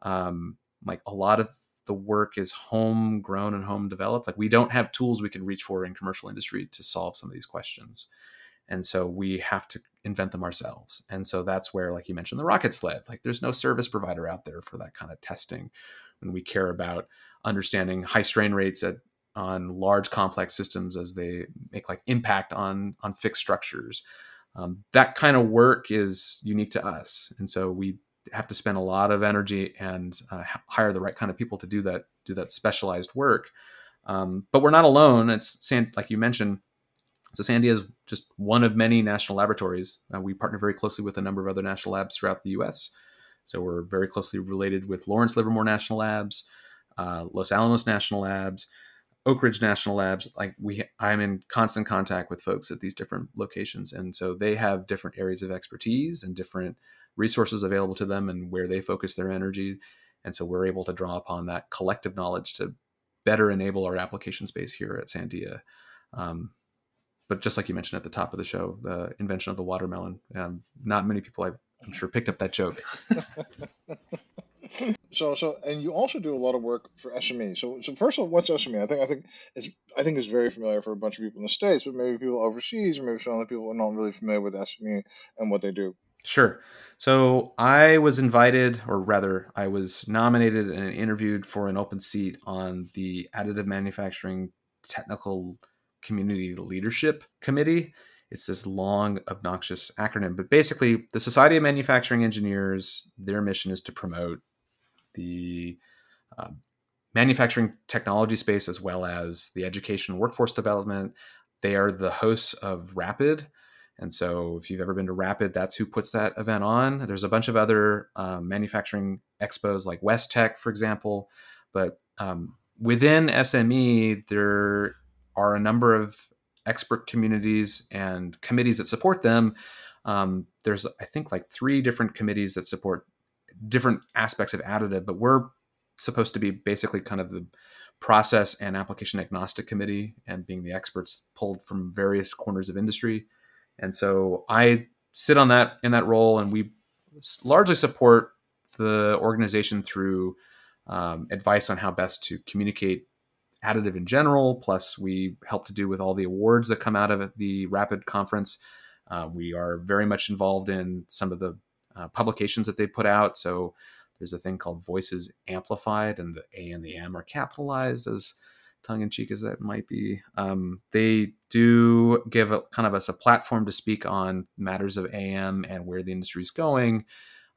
um, like a lot of the work is homegrown and home developed. Like we don't have tools we can reach for in commercial industry to solve some of these questions and so we have to invent them ourselves and so that's where like you mentioned the rocket sled like there's no service provider out there for that kind of testing when we care about understanding high strain rates at on large complex systems as they make like impact on on fixed structures. Um, that kind of work is unique to us, and so we have to spend a lot of energy and uh, hire the right kind of people to do that do that specialized work. Um, but we're not alone. It's like you mentioned. So Sandia is just one of many national laboratories. Uh, we partner very closely with a number of other national labs throughout the U.S. So we're very closely related with Lawrence Livermore National Labs, uh, Los Alamos National Labs, Oak Ridge National Labs. Like we, I'm in constant contact with folks at these different locations, and so they have different areas of expertise and different resources available to them, and where they focus their energy. And so we're able to draw upon that collective knowledge to better enable our application space here at Sandia. Um, but just like you mentioned at the top of the show, the invention of the watermelon. Um, not many people, I'm sure, picked up that joke. so so and you also do a lot of work for SME. So so first of all, what's SME? I think I think it's I think it's very familiar for a bunch of people in the states, but maybe people overseas or maybe some other people are not really familiar with SME and what they do. Sure. So I was invited, or rather, I was nominated and interviewed for an open seat on the Additive Manufacturing Technical Community Leadership Committee. It's this long, obnoxious acronym, but basically, the Society of Manufacturing Engineers, their mission is to promote the uh, manufacturing technology space as well as the education workforce development. They are the hosts of Rapid. And so, if you've ever been to Rapid, that's who puts that event on. There's a bunch of other um, manufacturing expos like WESTEC, for example. But um, within SME, there are a number of expert communities and committees that support them. Um, there's, I think, like three different committees that support different aspects of additive, but we're supposed to be basically kind of the process and application agnostic committee and being the experts pulled from various corners of industry. And so I sit on that in that role, and we largely support the organization through um, advice on how best to communicate additive in general. Plus, we help to do with all the awards that come out of the Rapid conference. Uh, we are very much involved in some of the uh, publications that they put out. So there's a thing called Voices Amplified, and the A and the M are capitalized as tongue in cheek as that might be. Um, they do give a, kind of us a platform to speak on matters of AM and where the industry is going.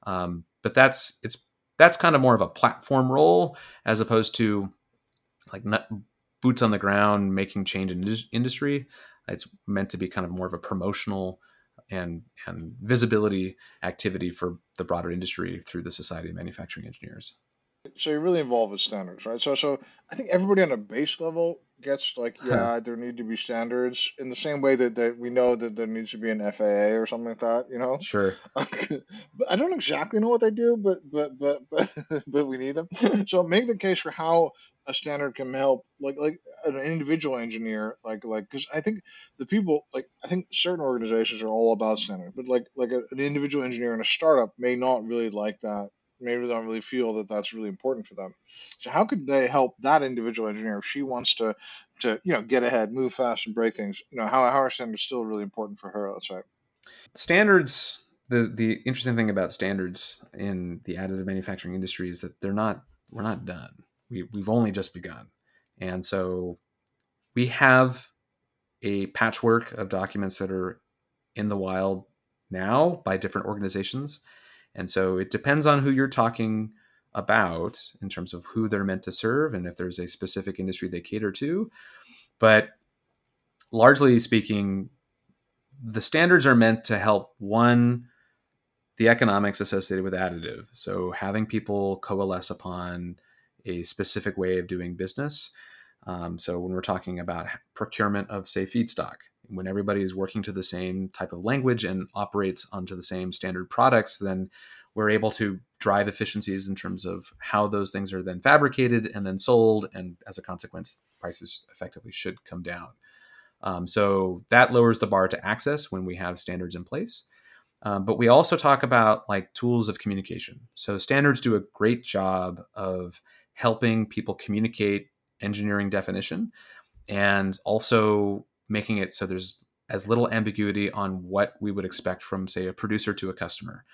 Um, but that's it's that's kind of more of a platform role as opposed to like not, boots on the ground making change in industry. It's meant to be kind of more of a promotional and and visibility activity for the broader industry through the Society of Manufacturing Engineers. So you're really involved with standards, right? So so I think everybody on a base level gets like, yeah, there need to be standards in the same way that, that we know that there needs to be an FAA or something like that, you know? Sure. but I don't exactly know what they do, but but but but but we need them. So make the case for how a standard can help like like an individual engineer like like because i think the people like i think certain organizations are all about standards but like like a, an individual engineer in a startup may not really like that maybe don't really feel that that's really important for them. So how could they help that individual engineer if she wants to to you know get ahead move fast and break things? You know how, how are standards still really important for her that's right standards the the interesting thing about standards in the additive manufacturing industry is that they're not we're not done we, we've only just begun. And so we have a patchwork of documents that are in the wild now by different organizations. And so it depends on who you're talking about in terms of who they're meant to serve and if there's a specific industry they cater to. But largely speaking, the standards are meant to help one, the economics associated with additive. So having people coalesce upon a specific way of doing business. Um, so when we're talking about procurement of, say, feedstock, when everybody is working to the same type of language and operates onto the same standard products, then we're able to drive efficiencies in terms of how those things are then fabricated and then sold, and as a consequence, prices effectively should come down. Um, so that lowers the bar to access when we have standards in place. Um, but we also talk about like tools of communication. So standards do a great job of helping people communicate engineering definition and also making it so there's as little ambiguity on what we would expect from say a producer to a customer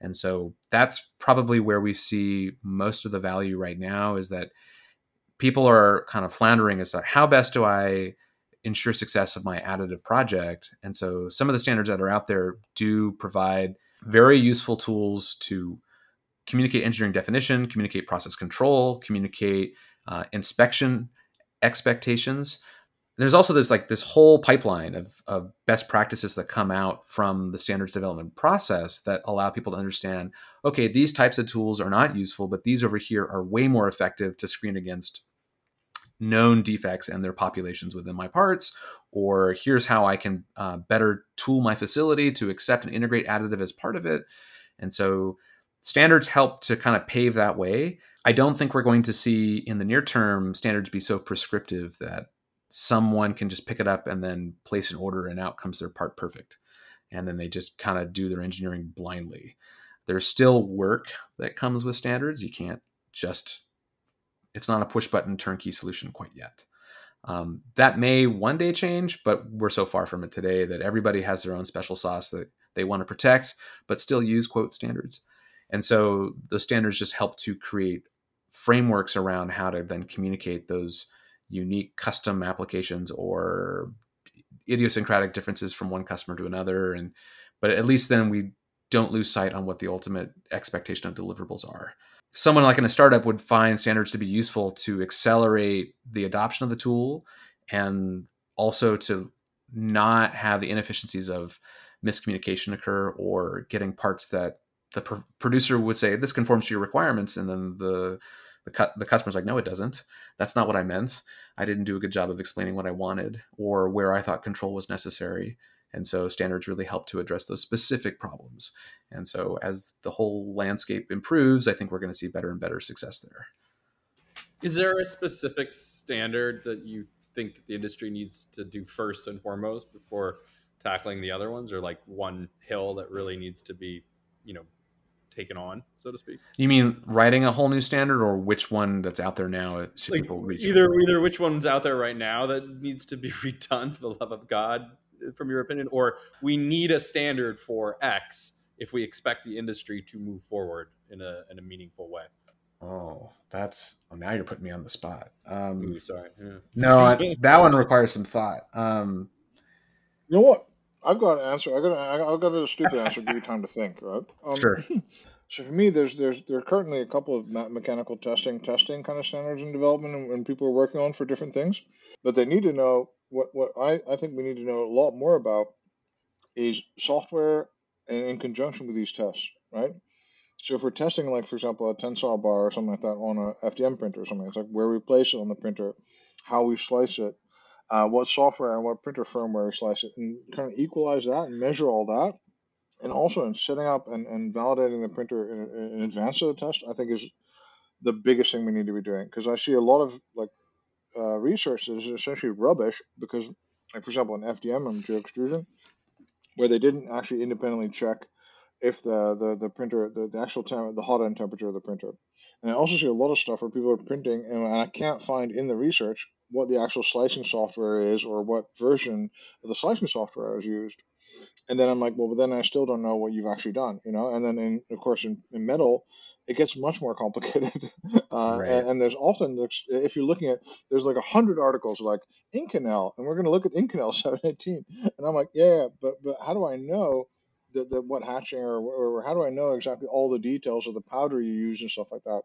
and so that's probably where we see most of the value right now is that people are kind of floundering as to how best do I ensure success of my additive project. And so some of the standards that are out there do provide very useful tools to communicate engineering definition, communicate process control, communicate uh, inspection expectations. There's also this like this whole pipeline of, of best practices that come out from the standards development process that allow people to understand, okay, these types of tools are not useful, but these over here are way more effective to screen against known defects and their populations within my parts, or here's how I can uh, better tool my facility to accept and integrate additive as part of it. And so standards help to kind of pave that way. I don't think we're going to see in the near term standards be so prescriptive that someone can just pick it up and then place an order and out comes their part perfect. And then they just kind of do their engineering blindly. There's still work that comes with standards. You can't just it's not a push button turnkey solution quite yet. Um, that may one day change, but we're so far from it today that everybody has their own special sauce that they want to protect, but still use quote standards. And so the standards just help to create frameworks around how to then communicate those unique custom applications or idiosyncratic differences from one customer to another. And but at least then we don't lose sight on what the ultimate expectation of deliverables are someone like in a startup would find standards to be useful to accelerate the adoption of the tool and also to not have the inefficiencies of miscommunication occur or getting parts that the pr- producer would say this conforms to your requirements and then the the, cu- the customer's like no it doesn't that's not what i meant i didn't do a good job of explaining what i wanted or where i thought control was necessary and so standards really help to address those specific problems. And so as the whole landscape improves, I think we're going to see better and better success there. Is there a specific standard that you think that the industry needs to do first and foremost before tackling the other ones or like one hill that really needs to be, you know, taken on, so to speak. You mean writing a whole new standard, or which one that's out there now should like people reach? Either either which one's out there right now that needs to be redone for the love of God, from your opinion, or we need a standard for X if we expect the industry to move forward in a in a meaningful way. Oh, that's well, now you're putting me on the spot. Um, Ooh, sorry. Yeah. No, I, that one requires some thought. Um, you know what? I've got an answer. I got a, I've got a stupid answer. Give you time to think. Right? Um, sure. So for me, there's there's there are currently a couple of mechanical testing testing kind of standards in development, and, and people are working on for different things. But they need to know what what I, I think we need to know a lot more about is software and in conjunction with these tests, right? So if we're testing, like for example, a tensile bar or something like that on a FDM printer or something, it's like where we place it on the printer, how we slice it, uh, what software and what printer firmware slice it, and kind of equalize that and measure all that. And also in setting up and, and validating the printer in, in advance of the test, I think is the biggest thing we need to be doing because I see a lot of like uh, research that is essentially rubbish because, like for example, in FDM and extrusion, where they didn't actually independently check if the the, the printer the, the actual temp, the hot end temperature of the printer. And I also see a lot of stuff where people are printing, and I can't find in the research what the actual slicing software is or what version of the slicing software is used. And then I'm like, well, but then I still don't know what you've actually done, you know. And then, in, of course, in, in metal, it gets much more complicated. Uh, right. and, and, there's often, if you're looking at, there's like a hundred articles like Inconel, and we're going to look at Inconel 718. And I'm like, yeah, but but how do I know that, that what hatching or, or how do I know exactly all the details of the powder you use and stuff like that?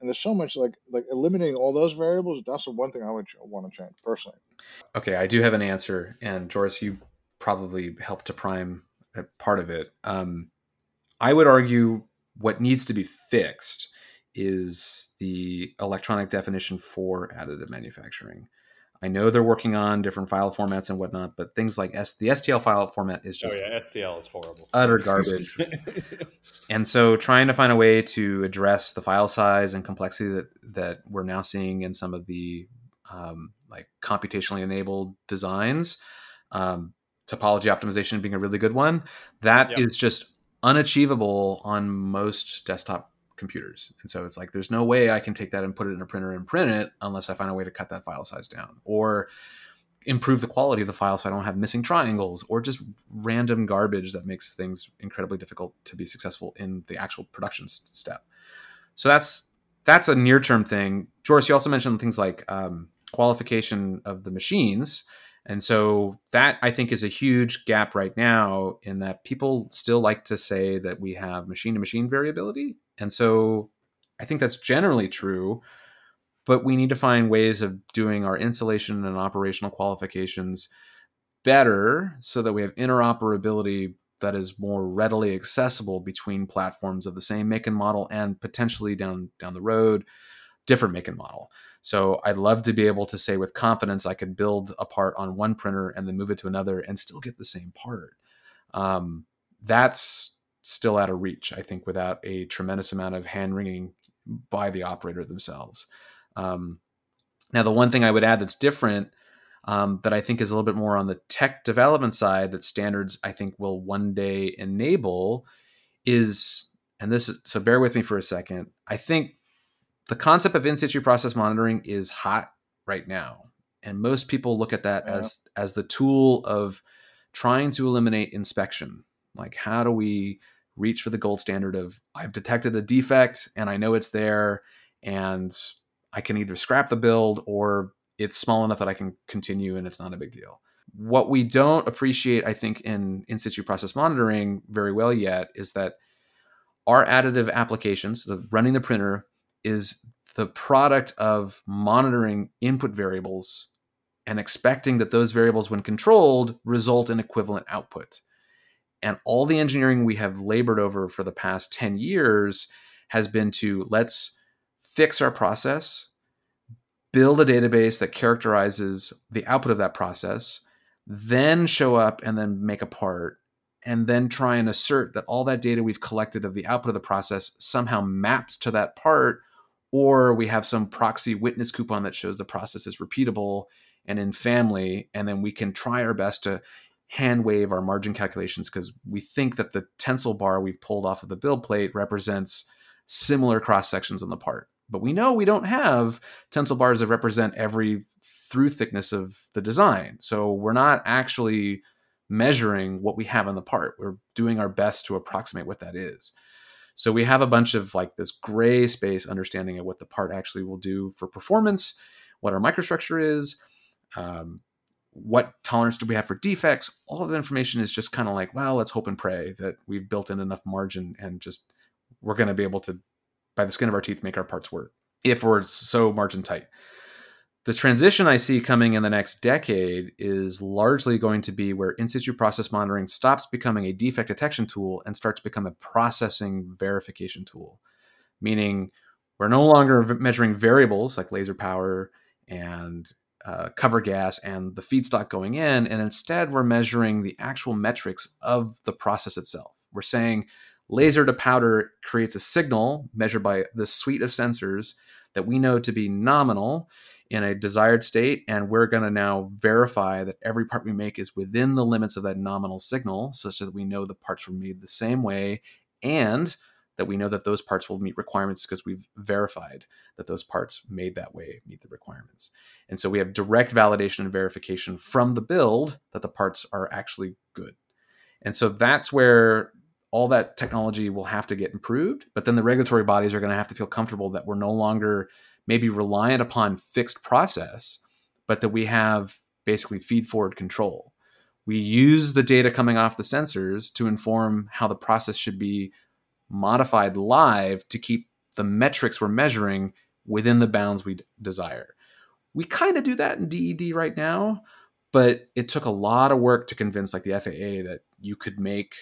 And there's so much like like eliminating all those variables. That's the one thing I would want to change personally. Okay, I do have an answer, and Joris, you probably helped to prime part of it. Um, I would argue what needs to be fixed is the electronic definition for additive manufacturing. I know they're working on different file formats and whatnot, but things like S- the STL file format is just oh yeah, STL is horrible, utter garbage. and so, trying to find a way to address the file size and complexity that that we're now seeing in some of the um, like computationally enabled designs, um, topology optimization being a really good one. That yep. is just unachievable on most desktop computers. And so it's like there's no way I can take that and put it in a printer and print it unless I find a way to cut that file size down or improve the quality of the file so I don't have missing triangles or just random garbage that makes things incredibly difficult to be successful in the actual production step. So that's that's a near term thing. Joris, you also mentioned things like um, qualification of the machines. And so that I think is a huge gap right now in that people still like to say that we have machine to machine variability. And so I think that's generally true, but we need to find ways of doing our installation and operational qualifications better so that we have interoperability that is more readily accessible between platforms of the same make and model and potentially down down the road different make and model. So I'd love to be able to say with confidence I could build a part on one printer and then move it to another and still get the same part. Um, that's still out of reach, I think, without a tremendous amount of hand wringing by the operator themselves. Um, now, the one thing I would add that's different um, that I think is a little bit more on the tech development side that standards I think will one day enable is, and this is, so bear with me for a second. I think the concept of in situ process monitoring is hot right now and most people look at that yeah. as as the tool of trying to eliminate inspection like how do we reach for the gold standard of i've detected a defect and i know it's there and i can either scrap the build or it's small enough that i can continue and it's not a big deal what we don't appreciate i think in in situ process monitoring very well yet is that our additive applications the running the printer is the product of monitoring input variables and expecting that those variables, when controlled, result in equivalent output. And all the engineering we have labored over for the past 10 years has been to let's fix our process, build a database that characterizes the output of that process, then show up and then make a part, and then try and assert that all that data we've collected of the output of the process somehow maps to that part or we have some proxy witness coupon that shows the process is repeatable and in family and then we can try our best to hand wave our margin calculations because we think that the tensile bar we've pulled off of the build plate represents similar cross sections on the part. But we know we don't have tensile bars that represent every through thickness of the design. So we're not actually measuring what we have on the part. We're doing our best to approximate what that is. So we have a bunch of like this gray space understanding of what the part actually will do for performance, what our microstructure is, um, what tolerance do we have for defects. All of the information is just kind of like, well, let's hope and pray that we've built in enough margin and just we're going to be able to, by the skin of our teeth, make our parts work if we're so margin tight the transition I see coming in the next decade is largely going to be where in situ process monitoring stops becoming a defect detection tool and starts to become a processing verification tool. Meaning, we're no longer measuring variables like laser power and uh, cover gas and the feedstock going in, and instead we're measuring the actual metrics of the process itself. We're saying laser to powder creates a signal measured by this suite of sensors that we know to be nominal in a desired state and we're going to now verify that every part we make is within the limits of that nominal signal such that we know the parts were made the same way and that we know that those parts will meet requirements because we've verified that those parts made that way meet the requirements and so we have direct validation and verification from the build that the parts are actually good and so that's where all that technology will have to get improved but then the regulatory bodies are going to have to feel comfortable that we're no longer maybe reliant upon fixed process, but that we have basically feed forward control. We use the data coming off the sensors to inform how the process should be modified live to keep the metrics we're measuring within the bounds we desire. We kind of do that in DED right now, but it took a lot of work to convince like the FAA that you could make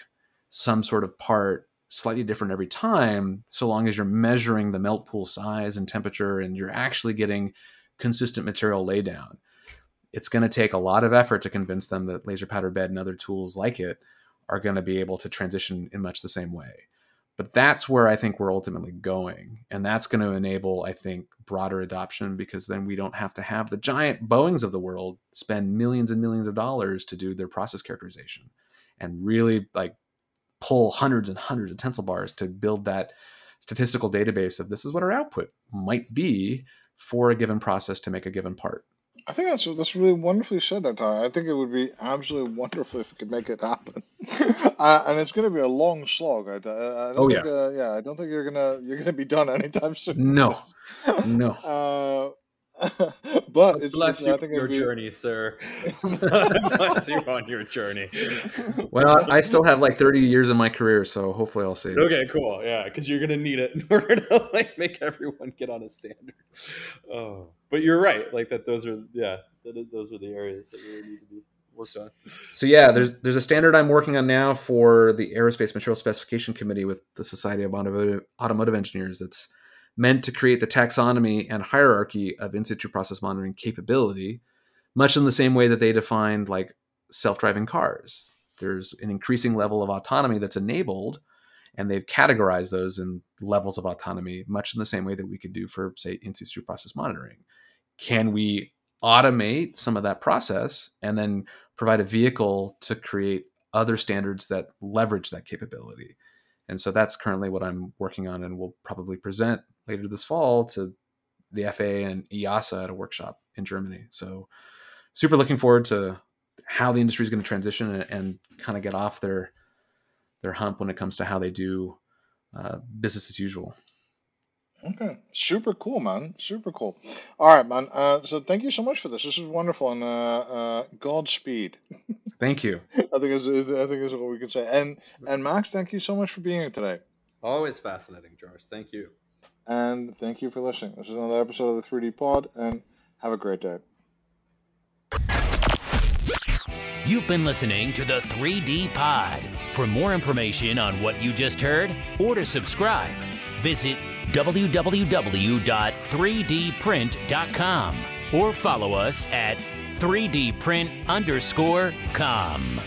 some sort of part slightly different every time, so long as you're measuring the melt pool size and temperature and you're actually getting consistent material laydown. It's going to take a lot of effort to convince them that laser powder bed and other tools like it are going to be able to transition in much the same way. But that's where I think we're ultimately going. And that's going to enable, I think, broader adoption because then we don't have to have the giant Boeings of the world spend millions and millions of dollars to do their process characterization and really like pull hundreds and hundreds of tensile bars to build that statistical database of this is what our output might be for a given process to make a given part. I think that's that's really wonderfully said, that Ty. I think it would be absolutely wonderful if we could make it happen. uh, and it's going to be a long slog. I, I don't Oh, think, uh, yeah, I don't think you're gonna you're gonna be done anytime soon. No, no. But it's, Bless it's, you I think your it'd be, journey, sir. Bless you on your journey. Well, I still have like 30 years in my career, so hopefully I'll save it. Okay, cool. Yeah, because you're gonna need it in order to like make everyone get on a standard. Oh, but you're right. Like that. Those are yeah. That is, those are the areas that really need to be worked on. So yeah, there's there's a standard I'm working on now for the Aerospace Material Specification Committee with the Society of Automotive, Automotive Engineers. That's meant to create the taxonomy and hierarchy of in situ process monitoring capability, much in the same way that they defined like self-driving cars. There's an increasing level of autonomy that's enabled, and they've categorized those in levels of autonomy, much in the same way that we could do for, say, in situ process monitoring. Can we automate some of that process and then provide a vehicle to create other standards that leverage that capability? And so that's currently what I'm working on, and we'll probably present later this fall to the FAA and EASA at a workshop in Germany. So super looking forward to how the industry is going to transition and, and kind of get off their their hump when it comes to how they do uh, business as usual. Okay, super cool, man. Super cool. All right, man. Uh, so thank you so much for this. This is wonderful, and uh, uh, Godspeed. Thank you. I think is is- I think is what we could say. And and Max, thank you so much for being here today. Always fascinating, Joris. Thank you. And thank you for listening. This is another episode of the 3D Pod, and have a great day. You've been listening to the 3D Pod. For more information on what you just heard or to subscribe, visit www.3dprint.com or follow us at 3dprint underscore com.